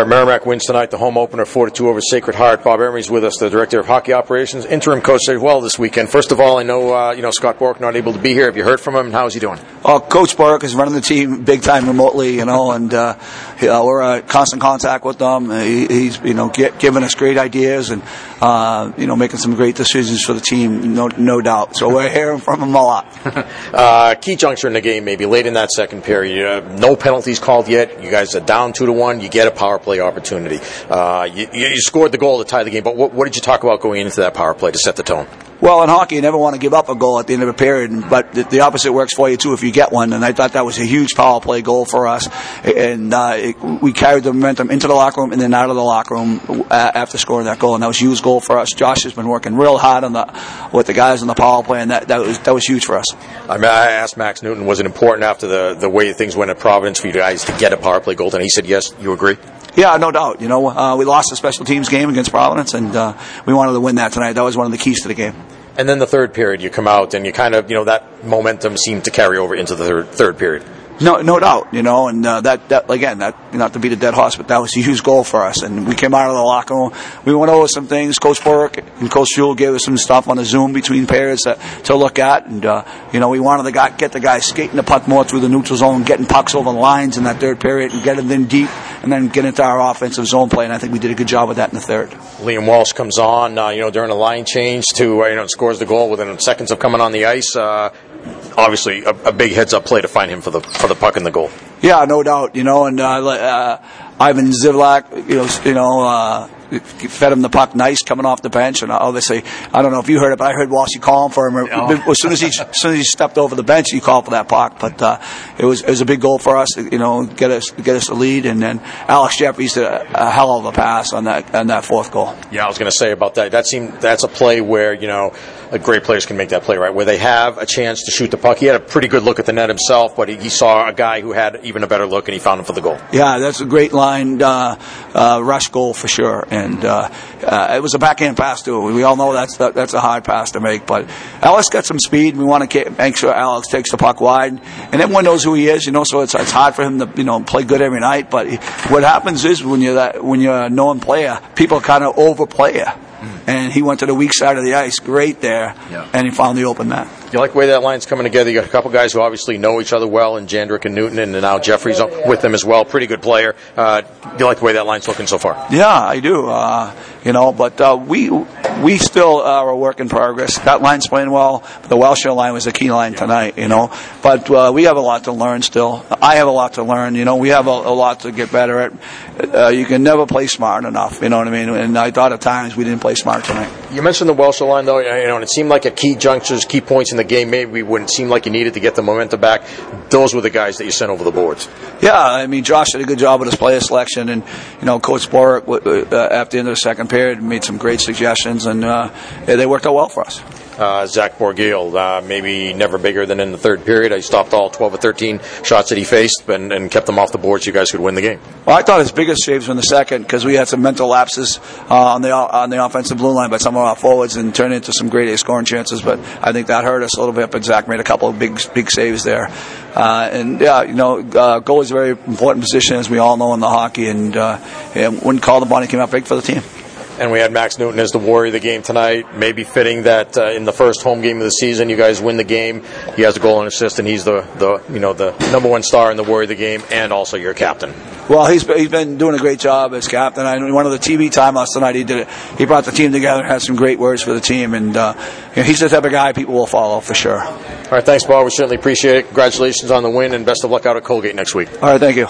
All right, Merrimack wins tonight, the home opener, 4-2 over Sacred Heart. Bob Emery's with us, the Director of Hockey Operations, interim coach as well this weekend. First of all, I know uh, you know Scott Borek not able to be here. Have you heard from him? How is he doing? Uh, Coach Borek is running the team big time remotely, you know, and uh, uh, we're in constant contact with them. He, he's, you know, get, giving us great ideas and, uh, you know, making some great decisions for the team, no, no doubt. So we're hearing from him a lot. uh, key juncture in the game, maybe late in that second period. no penalties called yet. You guys are down two to one. You get a power play opportunity. Uh, you, you, scored the goal to tie the game, but what, what did you talk about going into that power play to set the tone? Well, in hockey, you never want to give up a goal at the end of a period, but the, the opposite works for you too if you get one. And I thought that was a huge power play goal for us, and uh, it, we carried the momentum into the locker room and then out of the locker room uh, after scoring that goal, and that was a huge goal for us. Josh has been working real hard on the with the guys on the power play, and that, that was that was huge for us. I mean, I asked Max Newton, was it important after the the way things went at Providence for you guys to get a power play goal? And he said, yes. You agree? Yeah, no doubt. You know, uh, we lost a special teams game against Providence, and uh, we wanted to win that tonight. That was one of the keys to the game. And then the third period, you come out and you kind of, you know, that momentum seemed to carry over into the third, third period. No, no doubt, you know, and uh, that, that again, that not to beat a dead horse, but that was a huge goal for us. And we came out of the locker room, we went over some things. Coach Borek and Coach Fuel gave us some stuff on the Zoom between periods to, to look at, and uh, you know, we wanted to get the guys skating the puck more through the neutral zone, getting pucks over the lines in that third period, and getting them deep, and then get into our offensive zone play. And I think we did a good job with that in the third. Liam Walsh comes on, uh, you know, during a line change to uh, you know scores the goal within seconds of coming on the ice. Uh, obviously, a, a, big heads up play to find him for the for the puck and the goal. Yeah, no doubt. You know, and uh, uh, Ivan Zivlak, you know, you know, uh, fed him the puck nice coming off the bench, and obviously, I don't know if you heard it, but I heard Walshy calling for him. As soon as he as soon as he stepped over the bench, he called for that puck. But uh, it was it was a big goal for us, you know, get us get us a lead, and then Alex Jefferies did a, a hell of a pass on that on that fourth goal. Yeah, I was going to say about that. That seemed that's a play where you know great players can make that play right, where they have a chance to shoot the puck. He had a pretty good look at the net himself, but he, he saw a guy who had even a better look, and he found him for the goal. Yeah, that's a great line uh, uh, rush goal for sure, and uh, uh, it was a backhand pass too. We all know that's that, that's a hard pass to make, but Alex got some speed. We want to make sure Alex takes the puck wide, and everyone knows who he is, you know. So it's it's hard for him to you know play good every night. But what happens is when you're that when you're a known player, people kind of overplay you and he went to the weak side of the ice, great there, yeah. and he found the open net. You like the way that line's coming together? You got a couple guys who obviously know each other well, and Jandrick and Newton, and now Jefferies with them as well. Pretty good player. Uh, you like the way that line's looking so far? Yeah, I do. Uh, you know, but uh, we we still are a work in progress. That line's playing well. The Welshire line was a key line tonight. You know, but uh, we have a lot to learn still. I have a lot to learn. You know, we have a, a lot to get better at. Uh, you can never play smart enough. You know what I mean? And I thought at times we didn't play smart tonight. You mentioned the Welshire line though. You know, and it seemed like at key junctures, key points in the game, maybe we wouldn't seem like you needed to get the momentum back. Those were the guys that you sent over the boards. Yeah, I mean, Josh did a good job with his player selection, and you know, Coach Borek uh, after the end of the second period made some great suggestions, and uh, they worked out well for us. Uh, Zach Borgiel, uh, maybe never bigger than in the third period. I stopped all 12 or 13 shots that he faced and, and kept them off the board so you guys could win the game. Well, I thought his biggest saves were in the second because we had some mental lapses uh, on the on the offensive blue line by some of our forwards and turned into some great scoring chances. But I think that hurt us a little bit. But Zach made a couple of big big saves there. Uh, and yeah, you know, uh, goal is a very important position as we all know in the hockey. And, uh, and when called upon, he came out big for the team and we had Max Newton as the warrior of the game tonight. Maybe fitting that uh, in the first home game of the season, you guys win the game. He has a goal and assist, and he's the, the you know the number one star in the warrior of the game, and also your captain. Well, he's he's been doing a great job as captain. I one of the TV time last night, he did it. He brought the team together, had some great words for the team, and uh, you know, he's the type of guy people will follow for sure. All right, thanks, Bob. We certainly appreciate it. Congratulations on the win, and best of luck out at Colgate next week. All right, thank you.